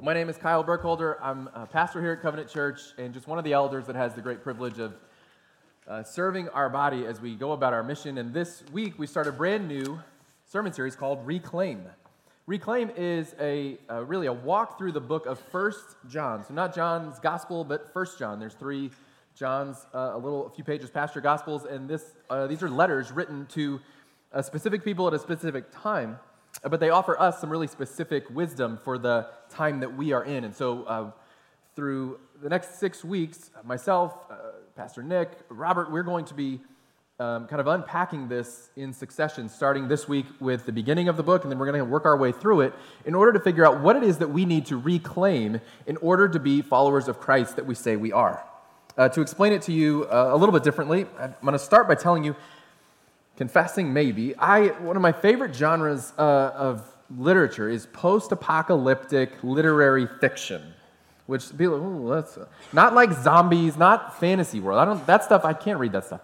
My name is Kyle Burkholder. I'm a pastor here at Covenant Church and just one of the elders that has the great privilege of uh, serving our body as we go about our mission. And this week we start a brand new sermon series called Reclaim. Reclaim is a really a walk through the book of First John. So not John's gospel, but First John. There's three John's, uh, a little, a few pages past your gospels, and this, uh, these are letters written to uh, specific people at a specific time but they offer us some really specific wisdom for the time that we are in. And so, uh, through the next six weeks, myself, uh, Pastor Nick, Robert, we're going to be um, kind of unpacking this in succession, starting this week with the beginning of the book, and then we're going to work our way through it in order to figure out what it is that we need to reclaim in order to be followers of Christ that we say we are. Uh, to explain it to you uh, a little bit differently, I'm going to start by telling you confessing maybe, I, one of my favorite genres uh, of literature is post apocalyptic literary fiction. Which people, ooh, that's uh, not like zombies, not fantasy world. I don't, that stuff, I can't read that stuff.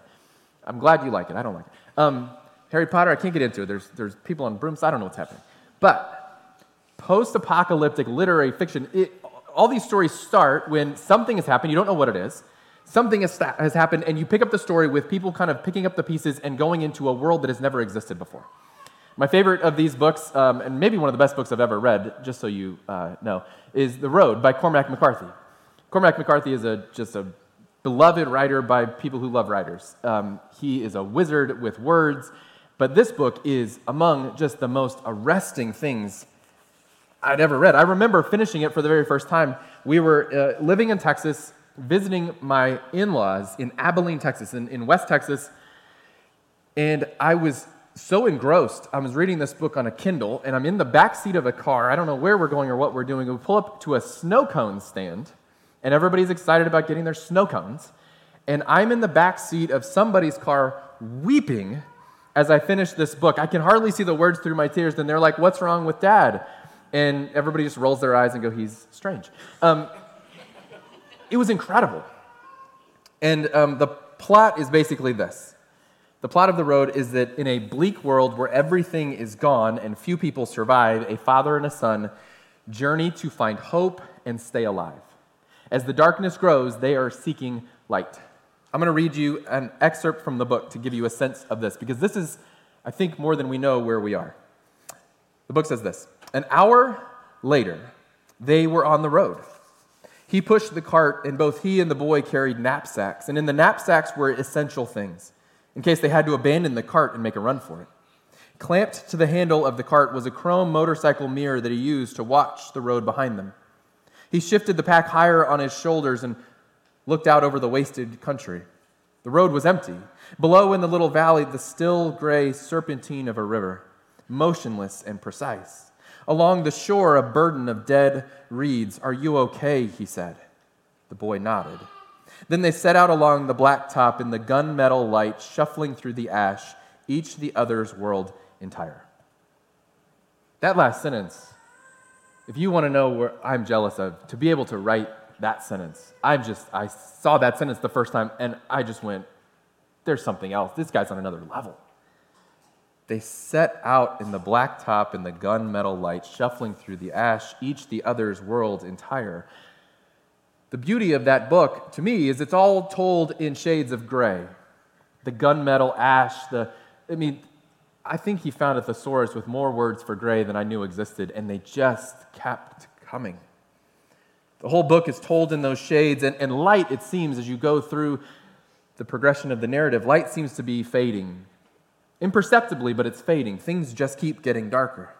I'm glad you like it. I don't like it. Um, Harry Potter, I can't get into it. There's, there's people on brooms. I don't know what's happening. But post apocalyptic literary fiction, it, all these stories start when something has happened, you don't know what it is something has, has happened, and you pick up the story with people kind of picking up the pieces and going into a world that has never existed before. My favorite of these books, um, and maybe one of the best books I've ever read, just so you uh, know, is The Road by Cormac McCarthy. Cormac McCarthy is a, just a beloved writer by people who love writers. Um, he is a wizard with words, but this book is among just the most arresting things I'd ever read. I remember finishing it for the very first time. We were uh, living in Texas visiting my in laws in Abilene, Texas, in, in West Texas, and I was so engrossed. I was reading this book on a Kindle, and I'm in the back seat of a car. I don't know where we're going or what we're doing. We pull up to a snow cone stand, and everybody's excited about getting their snow cones. And I'm in the back seat of somebody's car weeping as I finish this book. I can hardly see the words through my tears, and they're like, What's wrong with dad? And everybody just rolls their eyes and go, He's strange. Um, it was incredible. And um, the plot is basically this the plot of the road is that in a bleak world where everything is gone and few people survive, a father and a son journey to find hope and stay alive. As the darkness grows, they are seeking light. I'm going to read you an excerpt from the book to give you a sense of this, because this is, I think, more than we know where we are. The book says this An hour later, they were on the road. He pushed the cart, and both he and the boy carried knapsacks. And in the knapsacks were essential things, in case they had to abandon the cart and make a run for it. Clamped to the handle of the cart was a chrome motorcycle mirror that he used to watch the road behind them. He shifted the pack higher on his shoulders and looked out over the wasted country. The road was empty. Below in the little valley, the still gray serpentine of a river, motionless and precise. Along the shore, a burden of dead reeds. Are you okay? He said. The boy nodded. Then they set out along the blacktop in the gunmetal light, shuffling through the ash, each the other's world entire. That last sentence, if you want to know where I'm jealous of, to be able to write that sentence, I'm just, I saw that sentence the first time and I just went, there's something else. This guy's on another level. They set out in the blacktop and the gunmetal light, shuffling through the ash, each the other's world entire. The beauty of that book, to me, is it's all told in shades of gray. The gunmetal ash, the, I mean, I think he found a thesaurus with more words for gray than I knew existed, and they just kept coming. The whole book is told in those shades, and, and light, it seems, as you go through the progression of the narrative, light seems to be fading imperceptibly, but it's fading. Things just keep getting darker.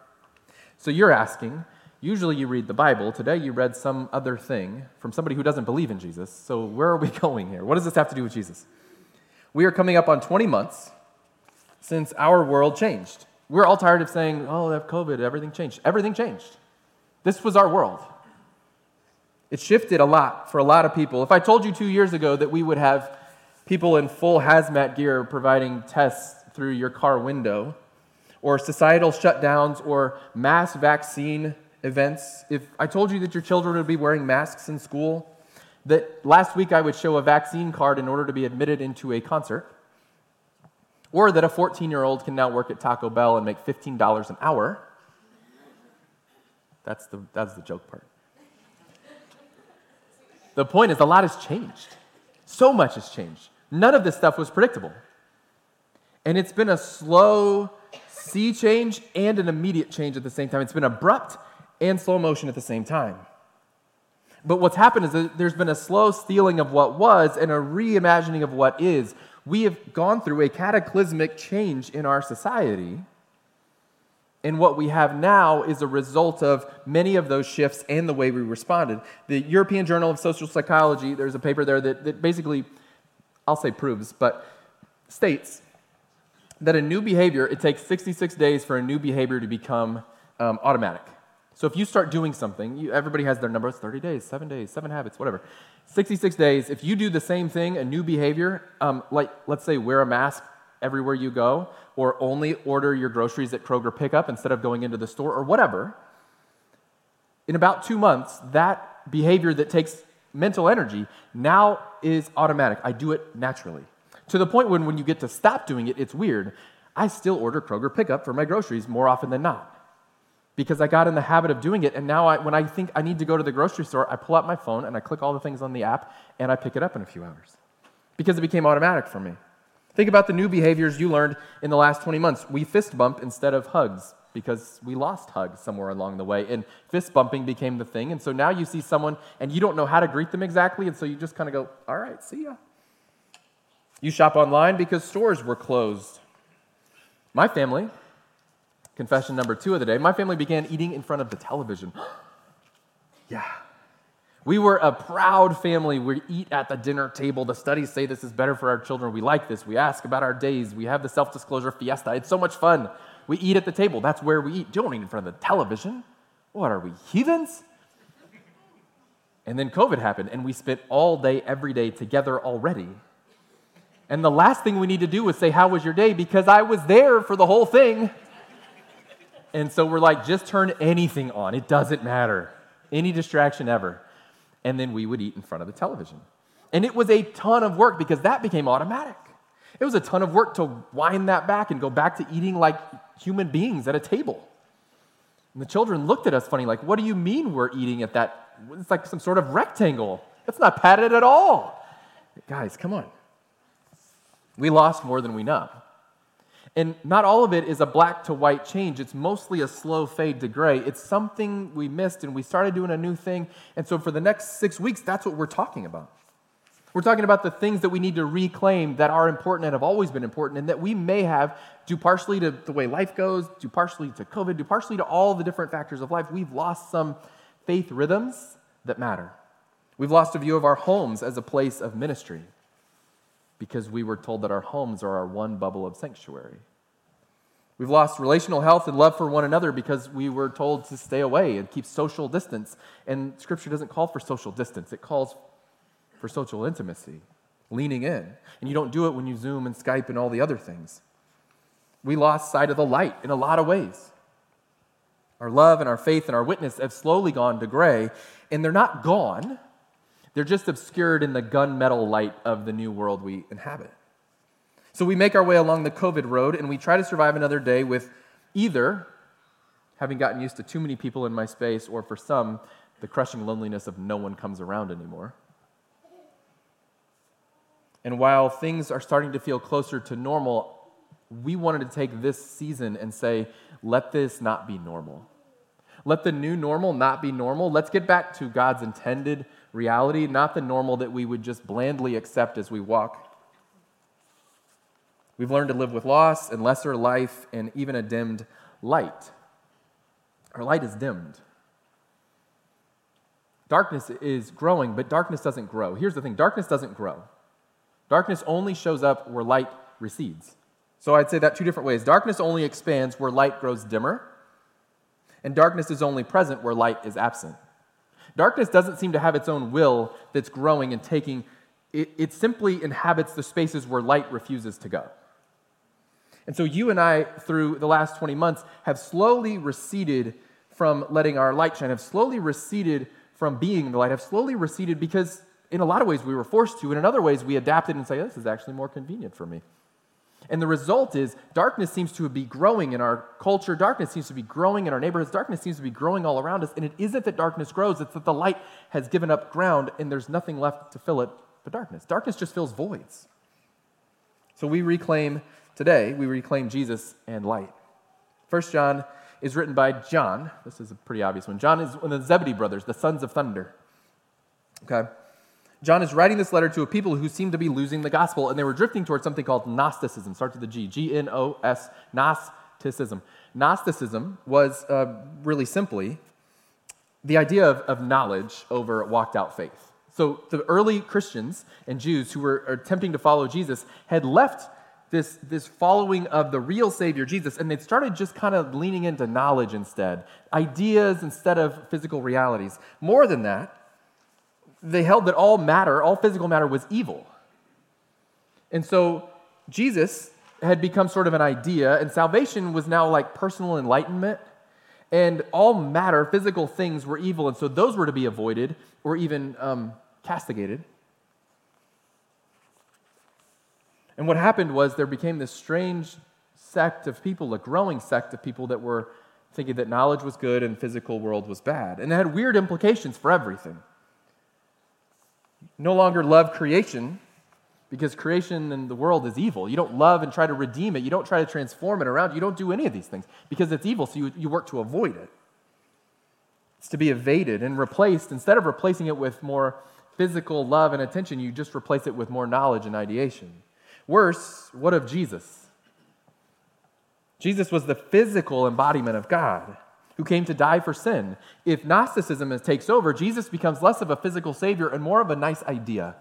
So you're asking, usually you read the Bible. Today you read some other thing from somebody who doesn't believe in Jesus. So where are we going here? What does this have to do with Jesus? We are coming up on 20 months since our world changed. We're all tired of saying, oh, they have COVID, everything changed. Everything changed. This was our world. It shifted a lot for a lot of people. If I told you two years ago that we would have people in full hazmat gear providing tests through your car window, or societal shutdowns, or mass vaccine events, if I told you that your children would be wearing masks in school, that last week I would show a vaccine card in order to be admitted into a concert, or that a 14 year old can now work at Taco Bell and make $15 an hour, that's the, that's the joke part. The point is, a lot has changed. So much has changed. None of this stuff was predictable. And it's been a slow sea change and an immediate change at the same time. It's been abrupt and slow motion at the same time. But what's happened is that there's been a slow stealing of what was and a reimagining of what is. We have gone through a cataclysmic change in our society and what we have now is a result of many of those shifts and the way we responded. The European Journal of Social Psychology, there's a paper there that, that basically, I'll say proves, but states that a new behavior, it takes 66 days for a new behavior to become um, automatic. So if you start doing something, you, everybody has their number, it's 30 days, seven days, seven habits, whatever. 66 days, if you do the same thing, a new behavior, um, like let's say wear a mask everywhere you go, or only order your groceries at Kroger pickup instead of going into the store, or whatever, in about two months, that behavior that takes mental energy now is automatic. I do it naturally. To the point when when you get to stop doing it, it's weird. I still order Kroger pickup for my groceries more often than not because I got in the habit of doing it. And now, I, when I think I need to go to the grocery store, I pull out my phone and I click all the things on the app and I pick it up in a few hours because it became automatic for me. Think about the new behaviors you learned in the last 20 months. We fist bump instead of hugs because we lost hugs somewhere along the way, and fist bumping became the thing. And so now you see someone and you don't know how to greet them exactly, and so you just kind of go, All right, see ya. You shop online because stores were closed. My family, confession number two of the day, my family began eating in front of the television. yeah, we were a proud family. We eat at the dinner table. The studies say this is better for our children. We like this. We ask about our days. We have the self disclosure fiesta. It's so much fun. We eat at the table. That's where we eat. Don't eat in front of the television. What are we, heathens? And then COVID happened, and we spent all day, every day together already. And the last thing we need to do is say, How was your day? Because I was there for the whole thing. And so we're like, just turn anything on. It doesn't matter. Any distraction ever and then we would eat in front of the television. And it was a ton of work because that became automatic. It was a ton of work to wind that back and go back to eating like human beings at a table. And the children looked at us funny, like, what do you mean we're eating at that? It's like some sort of rectangle. It's not padded at all. Guys, come on. We lost more than we know. And not all of it is a black to white change. It's mostly a slow fade to gray. It's something we missed and we started doing a new thing. And so for the next six weeks, that's what we're talking about. We're talking about the things that we need to reclaim that are important and have always been important and that we may have due partially to the way life goes, due partially to COVID, due partially to all the different factors of life. We've lost some faith rhythms that matter. We've lost a view of our homes as a place of ministry because we were told that our homes are our one bubble of sanctuary. We've lost relational health and love for one another because we were told to stay away and keep social distance. And Scripture doesn't call for social distance, it calls for social intimacy, leaning in. And you don't do it when you Zoom and Skype and all the other things. We lost sight of the light in a lot of ways. Our love and our faith and our witness have slowly gone to gray, and they're not gone. They're just obscured in the gunmetal light of the new world we inhabit. So we make our way along the COVID road and we try to survive another day with either having gotten used to too many people in my space, or for some, the crushing loneliness of no one comes around anymore. And while things are starting to feel closer to normal, we wanted to take this season and say, let this not be normal. Let the new normal not be normal. Let's get back to God's intended reality, not the normal that we would just blandly accept as we walk. We've learned to live with loss and lesser life and even a dimmed light. Our light is dimmed. Darkness is growing, but darkness doesn't grow. Here's the thing darkness doesn't grow. Darkness only shows up where light recedes. So I'd say that two different ways. Darkness only expands where light grows dimmer. and darkness is only present where light is absent. Darkness doesn't seem to have its own will that's growing and taking, it, it simply inhabits the spaces where light refuses to go. And so you and I, through the last 20 months, have slowly receded from letting our light shine, have slowly receded from being the light, have slowly receded because in a lot of ways we were forced to, and in other ways we adapted and say, this is actually more convenient for me. And the result is darkness seems to be growing in our culture. Darkness seems to be growing in our neighborhoods. Darkness seems to be growing all around us. And it isn't that darkness grows, it's that the light has given up ground and there's nothing left to fill it but darkness. Darkness just fills voids. So we reclaim today, we reclaim Jesus and light. First John is written by John. This is a pretty obvious one. John is one of the Zebedee brothers, the sons of thunder. Okay? John is writing this letter to a people who seem to be losing the gospel, and they were drifting towards something called Gnosticism. Starts with the G, G N O S, Gnosticism. Gnosticism was uh, really simply the idea of, of knowledge over walked out faith. So the early Christians and Jews who were attempting to follow Jesus had left this, this following of the real Savior, Jesus, and they started just kind of leaning into knowledge instead, ideas instead of physical realities. More than that, they held that all matter, all physical matter, was evil. And so Jesus had become sort of an idea, and salvation was now like personal enlightenment. And all matter, physical things, were evil, and so those were to be avoided or even um, castigated. And what happened was there became this strange sect of people, a growing sect of people that were thinking that knowledge was good and physical world was bad. And it had weird implications for everything. No longer love creation because creation and the world is evil. You don't love and try to redeem it. You don't try to transform it around. You don't do any of these things because it's evil, so you, you work to avoid it. It's to be evaded and replaced. Instead of replacing it with more physical love and attention, you just replace it with more knowledge and ideation. Worse, what of Jesus? Jesus was the physical embodiment of God who came to die for sin. If Gnosticism takes over, Jesus becomes less of a physical savior and more of a nice idea.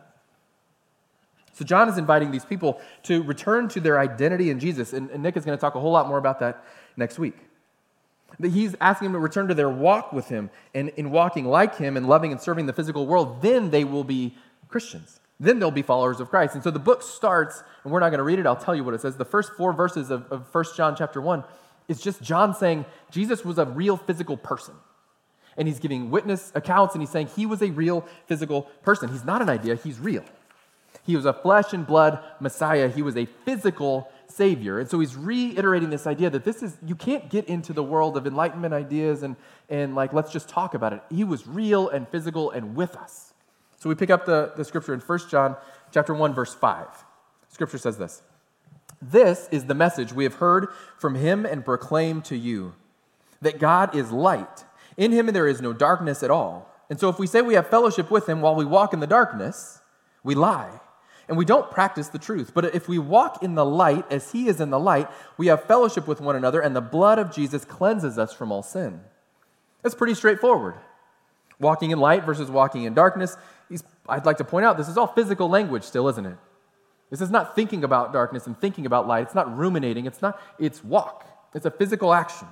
So, John is inviting these people to return to their identity in Jesus. And, and Nick is going to talk a whole lot more about that next week. That he's asking them to return to their walk with him. And in walking like him and loving and serving the physical world, then they will be Christians. Then they'll be followers of Christ. And so the book starts, and we're not going to read it, I'll tell you what it says. The first four verses of, of 1 John chapter 1 is just John saying Jesus was a real physical person. And he's giving witness accounts, and he's saying he was a real physical person. He's not an idea, he's real. He was a flesh and blood Messiah, he was a physical Savior. And so he's reiterating this idea that this is, you can't get into the world of enlightenment ideas and, and like, let's just talk about it. He was real and physical and with us. So we pick up the, the scripture in 1 John chapter 1, verse 5. Scripture says this. This is the message we have heard from him and proclaim to you that God is light. In him there is no darkness at all. And so if we say we have fellowship with him while we walk in the darkness, we lie. And we don't practice the truth. But if we walk in the light as he is in the light, we have fellowship with one another, and the blood of Jesus cleanses us from all sin. That's pretty straightforward. Walking in light versus walking in darkness. I'd like to point out this is all physical language still, isn't it? This is not thinking about darkness and thinking about light. It's not ruminating. It's not, it's walk. It's a physical action.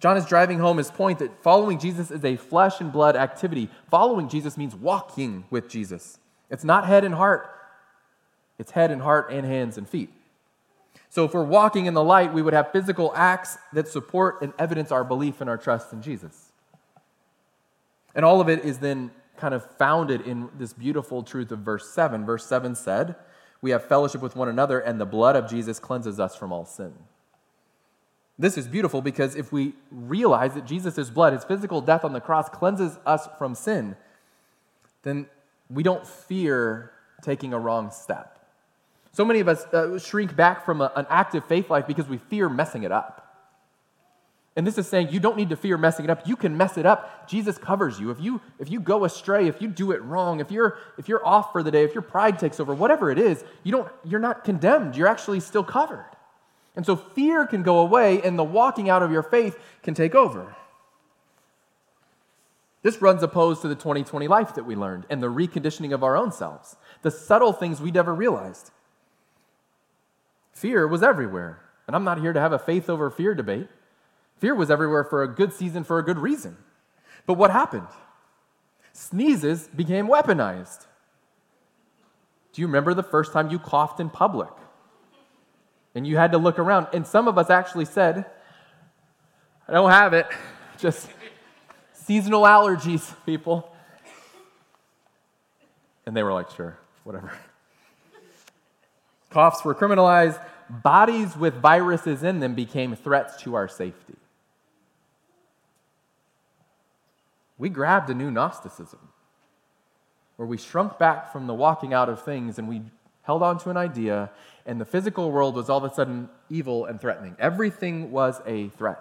John is driving home his point that following Jesus is a flesh and blood activity. Following Jesus means walking with Jesus. It's not head and heart, it's head and heart and hands and feet. So if we're walking in the light, we would have physical acts that support and evidence our belief and our trust in Jesus. And all of it is then kind of founded in this beautiful truth of verse 7. Verse 7 said, We have fellowship with one another, and the blood of Jesus cleanses us from all sin. This is beautiful because if we realize that Jesus' blood, his physical death on the cross, cleanses us from sin, then we don't fear taking a wrong step. So many of us uh, shrink back from a, an active faith life because we fear messing it up. And this is saying you don't need to fear messing it up. You can mess it up. Jesus covers you. If you if you go astray, if you do it wrong, if you're if you're off for the day, if your pride takes over, whatever it is, you don't you're not condemned. You're actually still covered. And so fear can go away and the walking out of your faith can take over. This runs opposed to the 2020 life that we learned and the reconditioning of our own selves, the subtle things we never realized. Fear was everywhere. And I'm not here to have a faith over fear debate. Fear was everywhere for a good season for a good reason. But what happened? Sneezes became weaponized. Do you remember the first time you coughed in public? And you had to look around. And some of us actually said, I don't have it. Just seasonal allergies, people. And they were like, sure, whatever. Coughs were criminalized. Bodies with viruses in them became threats to our safety. We grabbed a new Gnosticism where we shrunk back from the walking out of things and we held on to an idea, and the physical world was all of a sudden evil and threatening. Everything was a threat.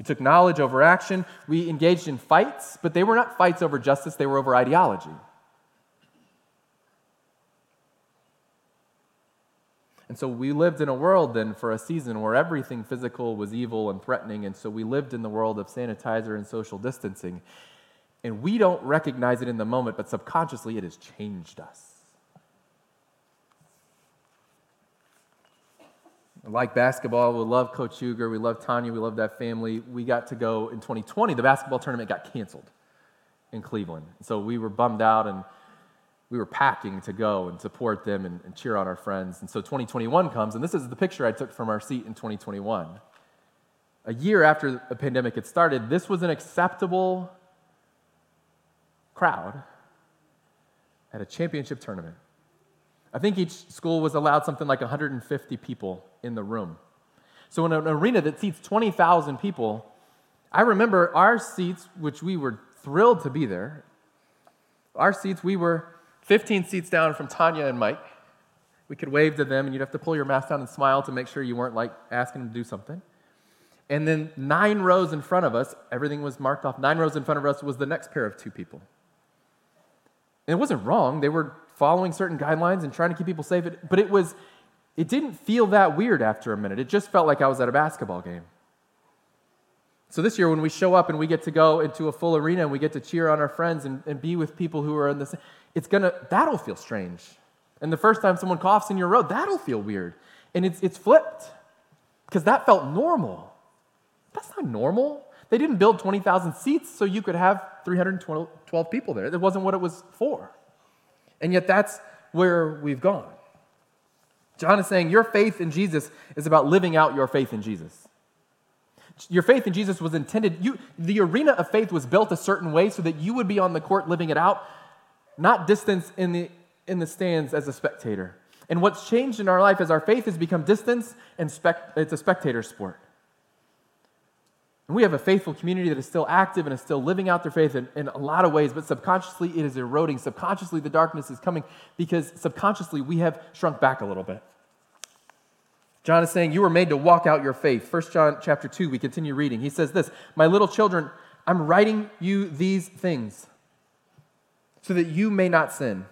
We took knowledge over action. We engaged in fights, but they were not fights over justice, they were over ideology. And so we lived in a world then for a season where everything physical was evil and threatening. And so we lived in the world of sanitizer and social distancing. And we don't recognize it in the moment, but subconsciously it has changed us. Like basketball, we love Coach Huger, we love Tanya, we love that family. We got to go in 2020, the basketball tournament got canceled in Cleveland. So we were bummed out and we were packing to go and support them and, and cheer on our friends. And so 2021 comes, and this is the picture I took from our seat in 2021. A year after the pandemic had started, this was an acceptable crowd at a championship tournament. I think each school was allowed something like 150 people in the room. So, in an arena that seats 20,000 people, I remember our seats, which we were thrilled to be there, our seats, we were 15 seats down from Tanya and Mike. We could wave to them, and you'd have to pull your mask down and smile to make sure you weren't like asking them to do something. And then nine rows in front of us, everything was marked off. Nine rows in front of us was the next pair of two people. And it wasn't wrong. They were following certain guidelines and trying to keep people safe. But it was, it didn't feel that weird after a minute. It just felt like I was at a basketball game. So this year, when we show up and we get to go into a full arena and we get to cheer on our friends and, and be with people who are in this, it's gonna, that'll feel strange. And the first time someone coughs in your road, that'll feel weird. And it's, it's flipped because that felt normal. That's not normal. They didn't build 20,000 seats so you could have 312 people there. That wasn't what it was for. And yet, that's where we've gone. John is saying your faith in Jesus is about living out your faith in Jesus. Your faith in Jesus was intended, you, the arena of faith was built a certain way so that you would be on the court living it out, not distance in the, in the stands as a spectator. And what's changed in our life is our faith has become distance and it's a spectator sport. And we have a faithful community that is still active and is still living out their faith in, in, a lot of ways, but subconsciously it is eroding. Subconsciously the darkness is coming because subconsciously we have shrunk back a little bit. John is saying you were made to walk out your faith. 1 John chapter 2, we continue reading. He says this, "My little children, I'm writing you these things so that you may not sin."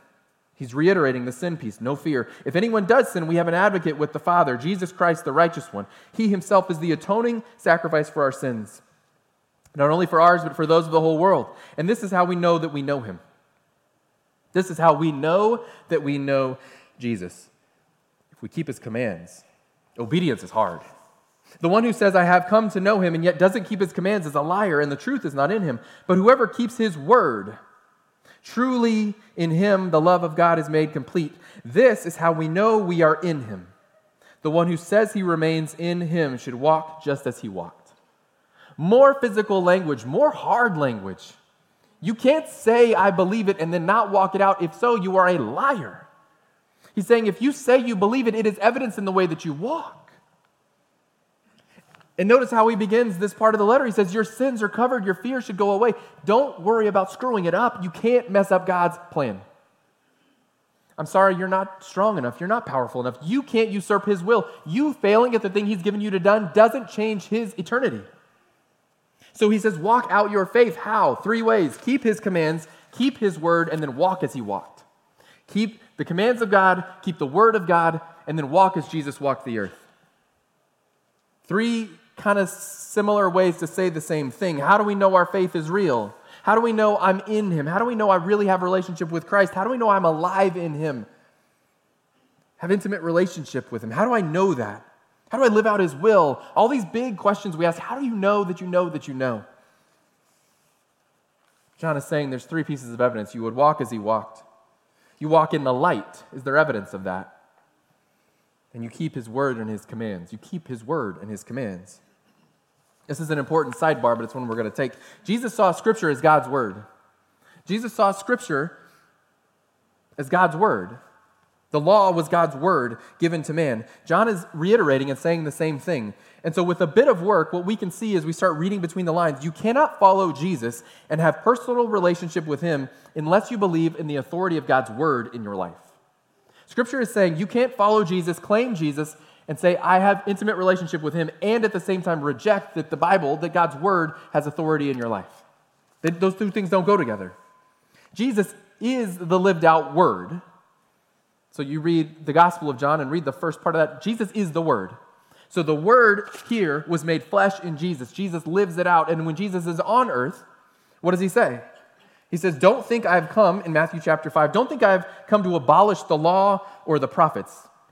He's reiterating the sin piece, no fear. If anyone does sin, we have an advocate with the Father, Jesus Christ, the righteous one. He himself is the atoning sacrifice for our sins, not only for ours, but for those of the whole world. And this is how we know that we know him. This is how we know that we know Jesus. If we keep his commands, obedience is hard. The one who says, I have come to know him, and yet doesn't keep his commands is a liar, and the truth is not in him. But whoever keeps his word, Truly, in him, the love of God is made complete. This is how we know we are in him. The one who says he remains in him should walk just as he walked. More physical language, more hard language. You can't say, I believe it, and then not walk it out. If so, you are a liar. He's saying, if you say you believe it, it is evidence in the way that you walk. And notice how he begins this part of the letter. He says, Your sins are covered, your fear should go away. Don't worry about screwing it up. You can't mess up God's plan. I'm sorry, you're not strong enough. You're not powerful enough. You can't usurp his will. You failing at the thing he's given you to done doesn't change his eternity. So he says, Walk out your faith. How? Three ways keep his commands, keep his word, and then walk as he walked. Keep the commands of God, keep the word of God, and then walk as Jesus walked the earth. Three kind of similar ways to say the same thing. How do we know our faith is real? How do we know I'm in Him? How do we know I really have a relationship with Christ? How do we know I'm alive in Him? Have intimate relationship with Him? How do I know that? How do I live out his will? All these big questions we ask. How do you know that you know that you know? John is saying there's three pieces of evidence. You would walk as he walked. You walk in the light. Is there evidence of that? And you keep his word and his commands. You keep his word and his commands. This is an important sidebar, but it's one we're going to take. Jesus saw Scripture as God's word. Jesus saw Scripture as God's word. The law was God's word given to man. John is reiterating and saying the same thing. And so, with a bit of work, what we can see as we start reading between the lines, you cannot follow Jesus and have personal relationship with him unless you believe in the authority of God's word in your life. Scripture is saying you can't follow Jesus, claim Jesus, and say, I have intimate relationship with him, and at the same time reject that the Bible, that God's word has authority in your life. Those two things don't go together. Jesus is the lived out word. So you read the Gospel of John and read the first part of that. Jesus is the word. So the word here was made flesh in Jesus. Jesus lives it out. And when Jesus is on earth, what does he say? He says, Don't think I've come, in Matthew chapter 5, don't think I've come to abolish the law or the prophets.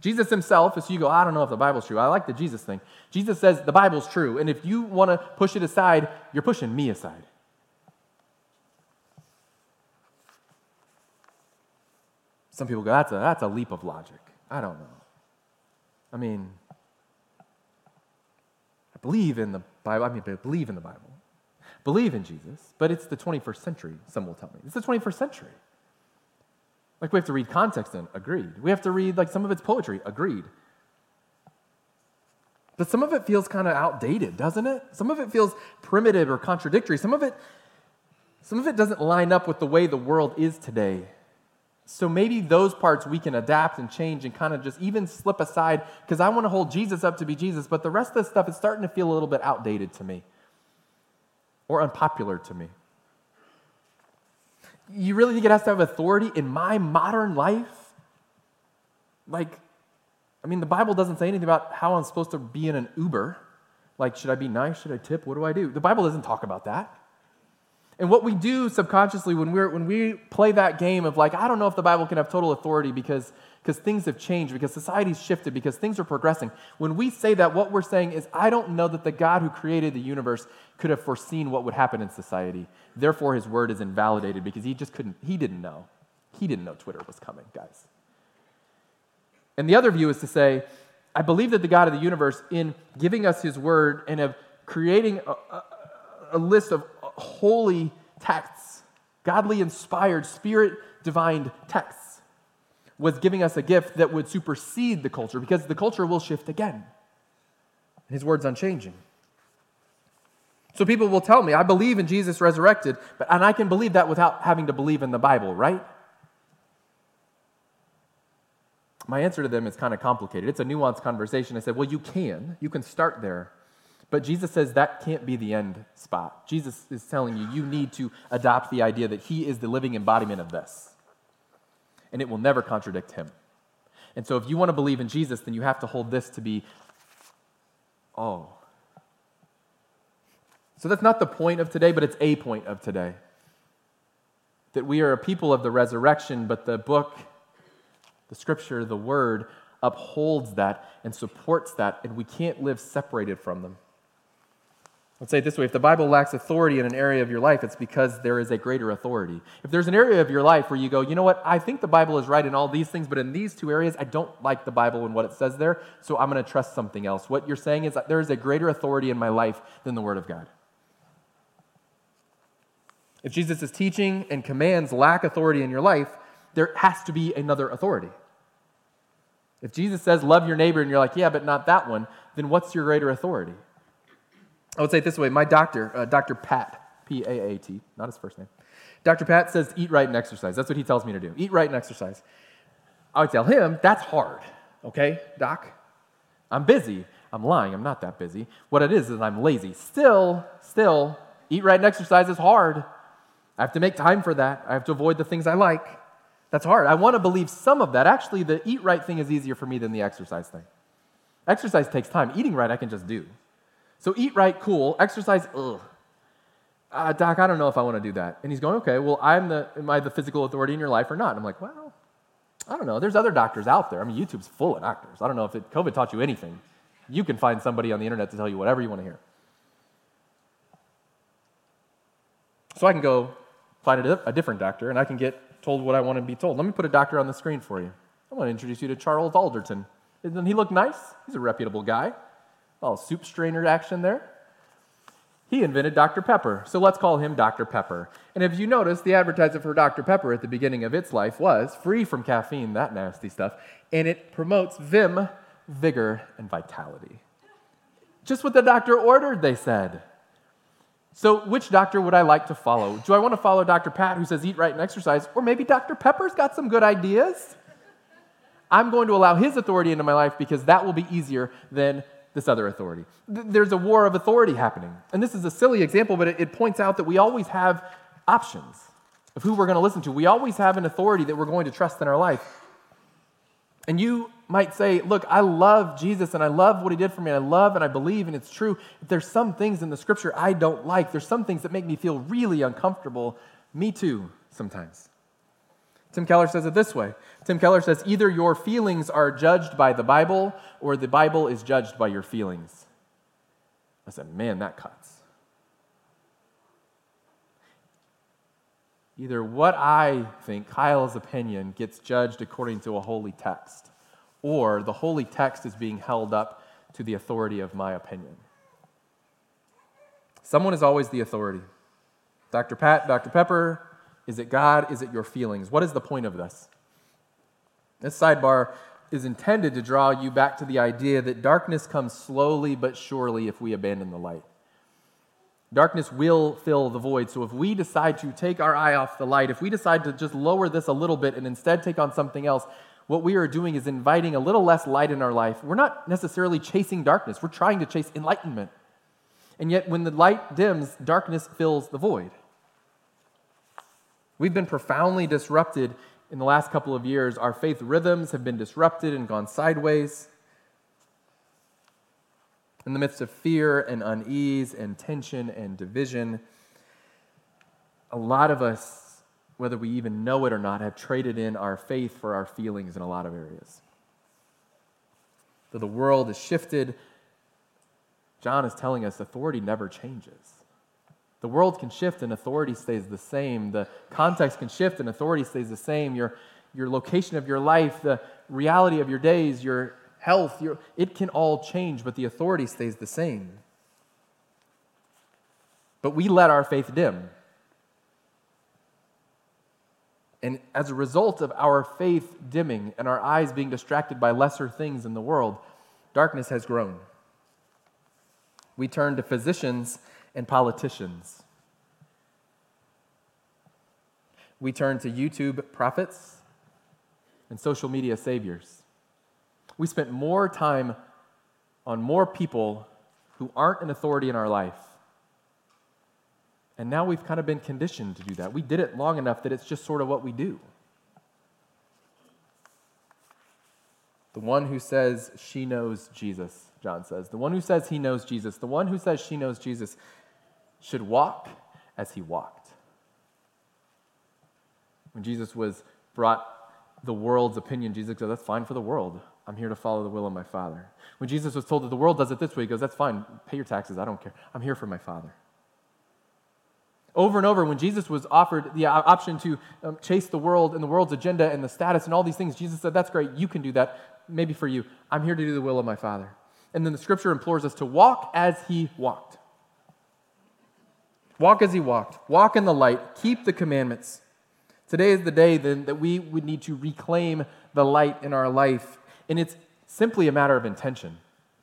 Jesus himself, as you go, I don't know if the Bible's true. I like the Jesus thing. Jesus says the Bible's true, and if you want to push it aside, you're pushing me aside. Some people go, that's a, that's a leap of logic. I don't know. I mean, I believe in the Bible. I mean, I believe in the Bible. Believe in Jesus, but it's the 21st century, some will tell me. It's the 21st century. Like we have to read context in, agreed. We have to read like some of it's poetry, agreed. But some of it feels kind of outdated, doesn't it? Some of it feels primitive or contradictory. Some of it some of it doesn't line up with the way the world is today. So maybe those parts we can adapt and change and kind of just even slip aside because I want to hold Jesus up to be Jesus, but the rest of the stuff is starting to feel a little bit outdated to me or unpopular to me. You really think it has to have authority in my modern life? Like, I mean, the Bible doesn't say anything about how I'm supposed to be in an Uber. Like, should I be nice? Should I tip? What do I do? The Bible doesn't talk about that. And what we do subconsciously when, we're, when we play that game of like, I don't know if the Bible can have total authority because, because things have changed, because society's shifted, because things are progressing. When we say that, what we're saying is, I don't know that the God who created the universe could have foreseen what would happen in society. Therefore, his word is invalidated because he just couldn't, he didn't know. He didn't know Twitter was coming, guys. And the other view is to say, I believe that the God of the universe, in giving us his word and of creating a, a, a list of holy texts, godly inspired, spirit divined texts, was giving us a gift that would supersede the culture because the culture will shift again. And His word's unchanging. So people will tell me, I believe in Jesus resurrected, but, and I can believe that without having to believe in the Bible, right? My answer to them is kind of complicated. It's a nuanced conversation. I said, well, you can. You can start there. But Jesus says that can't be the end spot. Jesus is telling you, you need to adopt the idea that He is the living embodiment of this. And it will never contradict Him. And so if you want to believe in Jesus, then you have to hold this to be, oh. So that's not the point of today, but it's a point of today. That we are a people of the resurrection, but the book, the scripture, the word upholds that and supports that, and we can't live separated from them. Let's say it this way if the Bible lacks authority in an area of your life, it's because there is a greater authority. If there's an area of your life where you go, you know what, I think the Bible is right in all these things, but in these two areas, I don't like the Bible and what it says there, so I'm going to trust something else. What you're saying is that there is a greater authority in my life than the Word of God. If Jesus' teaching and commands lack authority in your life, there has to be another authority. If Jesus says, love your neighbor, and you're like, yeah, but not that one, then what's your greater authority? I would say it this way my doctor, uh, Dr. Paat, P A A T, not his first name. Dr. Paat says, eat right and exercise. That's what he tells me to do. Eat right and exercise. I would tell him, that's hard, okay, doc? I'm busy. I'm lying. I'm not that busy. What it is is I'm lazy. Still, still, eat right and exercise is hard. I have to make time for that. I have to avoid the things I like. That's hard. I want to believe some of that. Actually, the eat right thing is easier for me than the exercise thing. Exercise takes time. Eating right, I can just do. So eat right, cool. Exercise, ugh. Uh, doc, I don't know if I want to do that. And he's going, okay, well, I'm the, am I the physical authority in your life or not? And I'm like, well, I don't know. There's other doctors out there. I mean, YouTube's full of doctors. I don't know if it, COVID taught you anything. You can find somebody on the internet to tell you whatever you want to hear. So I can go find a, a different doctor and I can get told what I want to be told. Let me put a doctor on the screen for you. I want to introduce you to Charles Alderton. Doesn't he look nice? He's a reputable guy. Oh, soup strainer action there. He invented Dr. Pepper, so let's call him Dr. Pepper. And if you notice, the advertisement for Dr. Pepper at the beginning of its life was free from caffeine, that nasty stuff, and it promotes vim, vigor, and vitality. Just what the doctor ordered, they said. So, which doctor would I like to follow? Do I want to follow Dr. Paat, who says eat right and exercise, or maybe Dr. Pepper's got some good ideas? I'm going to allow his authority into my life because that will be easier than this other authority. There's a war of authority happening. And this is a silly example, but it, it points out that we always have options of who we're going to listen to. We always have an authority that we're going to trust in our life. And you might say, Look, I love Jesus and I love what he did for me. I love and I believe and it's true. There's some things in the scripture I don't like. There's some things that make me feel really uncomfortable. Me too, sometimes. Tim Keller says it this way Tim Keller says either your feelings are judged by the Bible or the Bible is judged by your feelings. I said, man, that cuts. Either what I think, Kyle's opinion, gets judged according to a holy text, or the holy text is being held up to the authority of my opinion. Someone is always the authority. Dr. Paat, Dr. Pepper, is it God? Is it your feelings? What is the point of this? This sidebar is intended to draw you back to the idea that darkness comes slowly but surely if we abandon the light. Darkness will fill the void. So if we decide to take our eye off the light, if we decide to just lower this a little bit and instead take on something else, what we are doing is inviting a little less light in our life. We're not necessarily chasing darkness, we're trying to chase enlightenment. And yet, when the light dims, darkness fills the void. We've been profoundly disrupted in the last couple of years. Our faith rhythms have been disrupted and gone sideways. In the midst of fear and unease and tension and division, a lot of us, whether we even know it or not, have traded in our faith for our feelings in a lot of areas. Though the world has shifted. John is telling us authority never changes. The world can shift and authority stays the same. The context can shift and authority stays the same. Your, your location of your life, the reality of your days, your health, your, it can all change, but the authority stays the same. But we let our faith dim. And as a result of our faith dimming and our eyes being distracted by lesser things in the world, darkness has grown. We turn to physicians and politicians. We turn to YouTube prophets and social media saviors. We spent more time on more people who aren't an authority in our life. And now we've kind of been conditioned to do that. We did it long enough that it's just sort of what we do. The one who says she knows Jesus, John says. The one who says he knows Jesus. The one who says she knows Jesus should walk as he walked. When Jesus was brought the world's opinion, Jesus said, That's fine for the world. I'm here to follow the will of my Father. When Jesus was told that the world does it this way, he goes, That's fine. Pay your taxes. I don't care. I'm here for my Father. Over and over, when Jesus was offered the option to um, chase the world and the world's agenda and the status and all these things, Jesus said, That's great. You can do that. Maybe for you. I'm here to do the will of my Father. And then the scripture implores us to walk as he walked. Walk as he walked. Walk in the light. Keep the commandments. Today is the day then that we would need to reclaim the light in our life. And it's simply a matter of intention.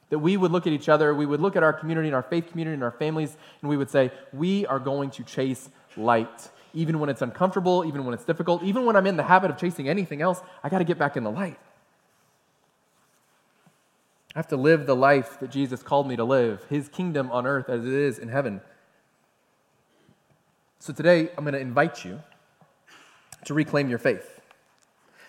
That we would look at each other, we would look at our community and our faith community and our families, and we would say, we are going to chase light. Even when it's uncomfortable, even when it's difficult, even when I'm in the habit of chasing anything else, I got to get back in the light. I have to live the life that Jesus called me to live, his kingdom on earth as it is in heaven. So today, I'm going to invite you to reclaim your faith.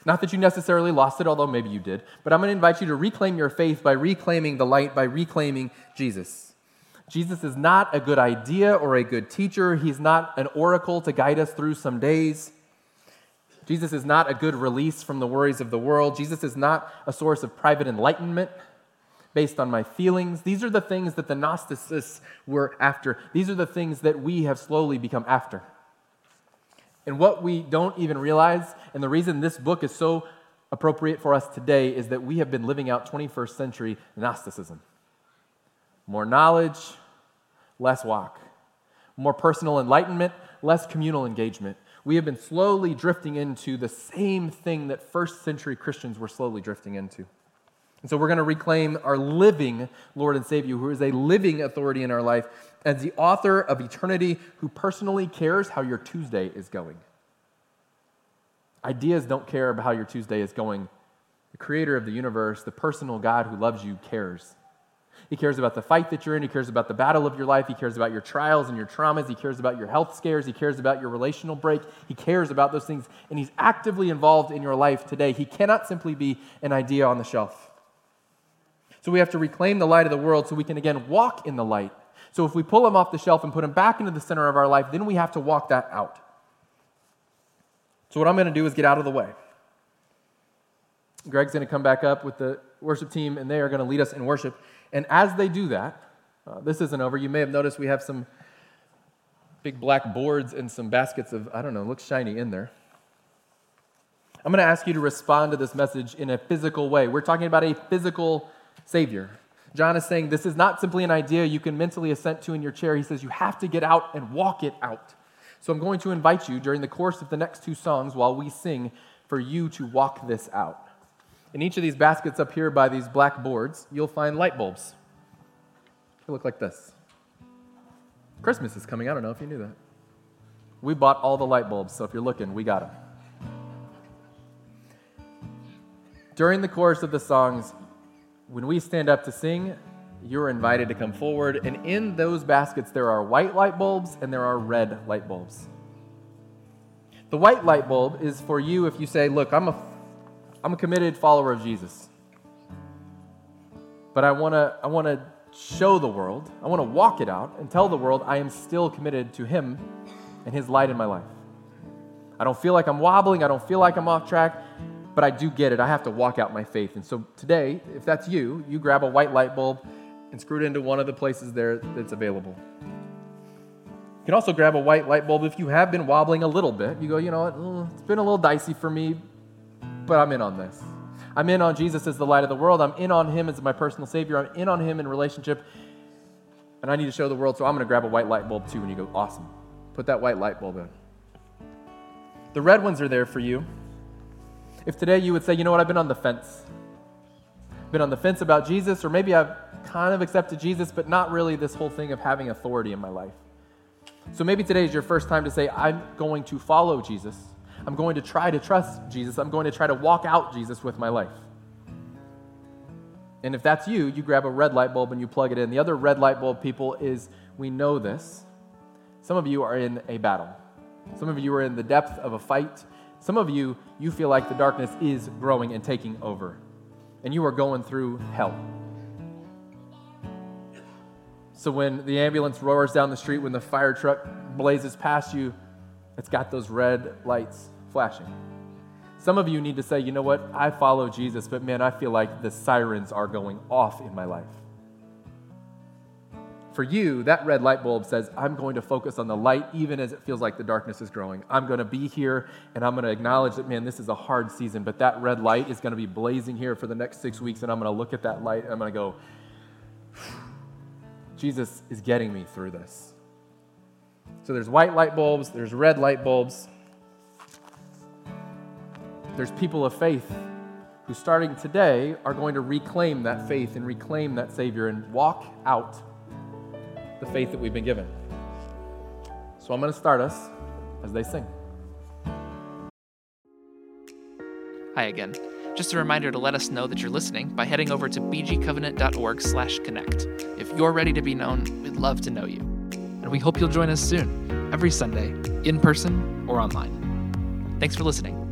Not that you necessarily lost it, although maybe you did, but I'm going to invite you to reclaim your faith by reclaiming the light, by reclaiming Jesus. Jesus is not a good idea or a good teacher. He's not an oracle to guide us through some days. Jesus is not a good release from the worries of the world. Jesus is not a source of private enlightenment based on my feelings. These are the things that the Gnosticists were after. These are the things that we have slowly become after. And what we don't even realize, and the reason this book is so appropriate for us today, is that we have been living out 21st century Gnosticism. More knowledge, less walk. More personal enlightenment, less communal engagement. We have been slowly drifting into the same thing that first century Christians were slowly drifting into. And so we're going to reclaim our living Lord and Savior, who is a living authority in our life, as the author of eternity, who personally cares how your Tuesday is going. Ideas don't care about how your Tuesday is going. The creator of the universe, the personal God who loves you, cares. He cares about the fight that you're in. He cares about the battle of your life. He cares about your trials and your traumas. He cares about your health scares. He cares about your relational break. He cares about those things. And He's actively involved in your life today. He cannot simply be an idea on the shelf. So we have to reclaim the light of the world so we can again walk in the light. So if we pull them off the shelf and put them back into the center of our life, then we have to walk that out. So what I'm going to do is get out of the way. Greg's going to come back up with the worship team, and they are going to lead us in worship. And as they do that, uh, this isn't over. You may have noticed we have some big black boards and some baskets of, I don't know, looks shiny in there. I'm going to ask you to respond to this message in a physical way. We're talking about a physical Savior. John is saying this is not simply an idea you can mentally assent to in your chair. He says you have to get out and walk it out. So I'm going to invite you during the course of the next two songs while we sing for you to walk this out. In each of these baskets up here by these black boards, you'll find light bulbs. They look like this. Christmas is coming. I don't know if you knew that. We bought all the light bulbs, so if you're looking, we got them. During the course of the songs, when we stand up to sing, you're invited to come forward. And in those baskets, there are white light bulbs and there are red light bulbs. The white light bulb is for you if you say, Look, I'm a I'm a committed follower of Jesus. But I want to I want to show the world, I want to walk it out and tell the world I am still committed to him and his light in my life. I don't feel like I'm wobbling, I don't feel like I'm off track, but I do get it. I have to walk out my faith. And so today, if that's you, you grab a white light bulb and screw it into one of the places there that's available. You can also grab a white light bulb if you have been wobbling a little bit. You go, you know what, mm, it's been a little dicey for me, but I'm in on this. I'm in on Jesus as the light of the world. I'm in on him as my personal savior. I'm in on him in relationship. And I need to show the world, so I'm going to grab a white light bulb too. And you go, awesome. Put that white light bulb in. The red ones are there for you. If today you would say, you know what, I've been on the fence. Been on the fence about Jesus, or maybe I've kind of accepted Jesus, but not really this whole thing of having authority in my life. So maybe today is your first time to say, I'm going to follow Jesus. I'm going to try to trust Jesus. I'm going to try to walk out Jesus with my life. And if that's you, you grab a red light bulb and you plug it in. The other red light bulb people is we know this. Some of you are in a battle. Some of you are in the depth of a fight. Some of you, you feel like the darkness is growing and taking over. And you are going through hell. So when the ambulance roars down the street, when the fire truck blazes past you, it's got those red lights flashing. Some of you need to say, you know what? I follow Jesus, but man, I feel like the sirens are going off in my life. For you, that red light bulb says, I'm going to focus on the light even as it feels like the darkness is growing. I'm going to be here and I'm going to acknowledge that, man, this is a hard season, but that red light is going to be blazing here for the next six weeks, and I'm going to look at that light and I'm going to go, Jesus is getting me through this. So there's white light bulbs, there's red light bulbs. There's people of faith who, starting today, are going to reclaim that faith and reclaim that Savior and walk out the faith that we've been given. So I'm going to start us as they sing. Hi again. Just a reminder to let us know that you're listening by heading over to bgcovenant.org/connect. If you're ready to be known, we'd love to know you. And we hope you'll join us soon every Sunday, in person or online. Thanks for listening.